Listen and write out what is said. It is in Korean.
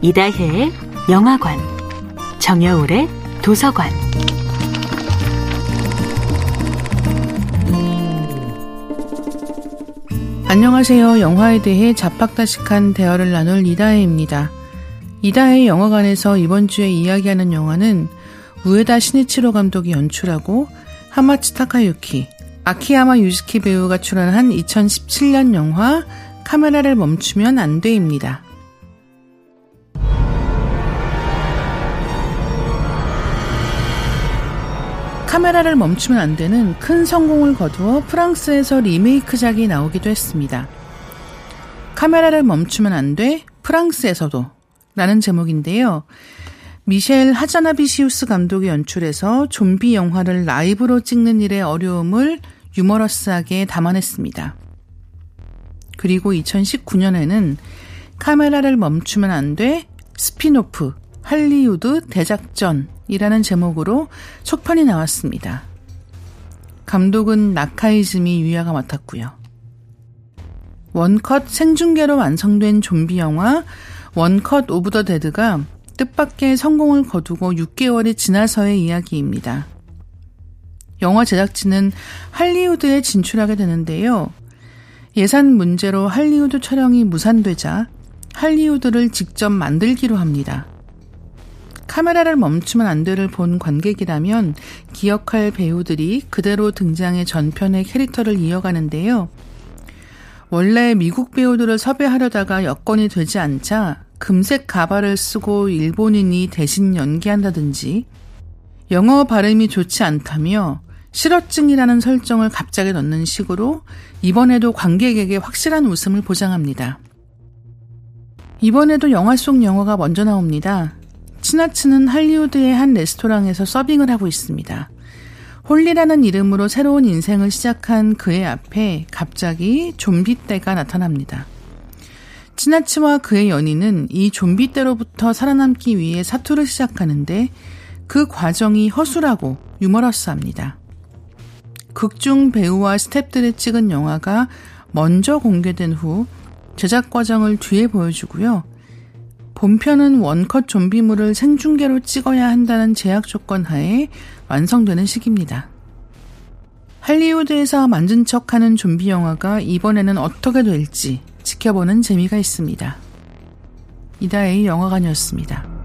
이다혜의 영화관, 정여울의 도서관. 안녕하세요. 영화에 대해 자팍다식한 대화를 나눌 이다혜입니다. 이다혜 영화관에서 이번 주에 이야기하는 영화는 우에다 시니치로 감독이 연출하고 하마츠 타카유키, 아키야마 유즈키 배우가 출연한 2017년 영화 카메라를 멈추면 안 돼입니다. 카메라를 멈추면 안 되는 큰 성공을 거두어 프랑스에서 리메이크작이 나오기도 했습니다. 카메라를 멈추면 안 돼, 프랑스에서도. 라는 제목인데요. 미셸 하자나비시우스 감독이 연출해서 좀비 영화를 라이브로 찍는 일의 어려움을 유머러스하게 담아냈습니다. 그리고 2019년에는 카메라를 멈추면 안 돼, 스피노프, 할리우드 대작전이라는 제목으로 속편이 나왔습니다. 감독은 나카이즈미 유야가 맡았고요. one cut 생중계로 완성된 좀비 영화 One Cut of the Dead가 뜻밖의 성공을 거두고 6개월이 지나서의 이야기입니다. 영화 제작진은 할리우드에 진출하게 되는데요. 예산 문제로 할리우드 촬영이 무산되자 할리우드를 직접 만들기로 합니다. 카메라를 멈추면 안 돼를 본 관객이라면 기억할 배우들이 그대로 등장해 전편의 캐릭터를 이어가는데요. 원래 미국 배우들을 섭외하려다가 여건이 되지 않자 금색 가발을 쓰고 일본인이 대신 연기한다든지 영어 발음이 좋지 않다며 실어증이라는 설정을 갑자기 넣는 식으로 이번에도 관객에게 확실한 웃음을 보장합니다. 이번에도 영화 속 영화가 먼저 나옵니다. 치나츠는 할리우드의 한 레스토랑에서 서빙을 하고 있습니다. 홀리라는 이름으로 새로운 인생을 시작한 그의 앞에 갑자기 좀비 떼가 나타납니다. 치나츠와 그의 연인은 이 좀비 떼로부터 살아남기 위해 사투를 시작하는데 그 과정이 허술하고 유머러스합니다. 극중 배우와 스탭들이 찍은 영화가 먼저 공개된 후 제작 과정을 뒤에 보여주고요. 본편은 원컷 좀비물을 생중계로 찍어야 한다는 제약 조건 하에 완성되는 시기입니다. 할리우드에서 만든 척 하는 좀비 영화가 이번에는 어떻게 될지 지켜보는 재미가 있습니다. 이다의 영화관이었습니다.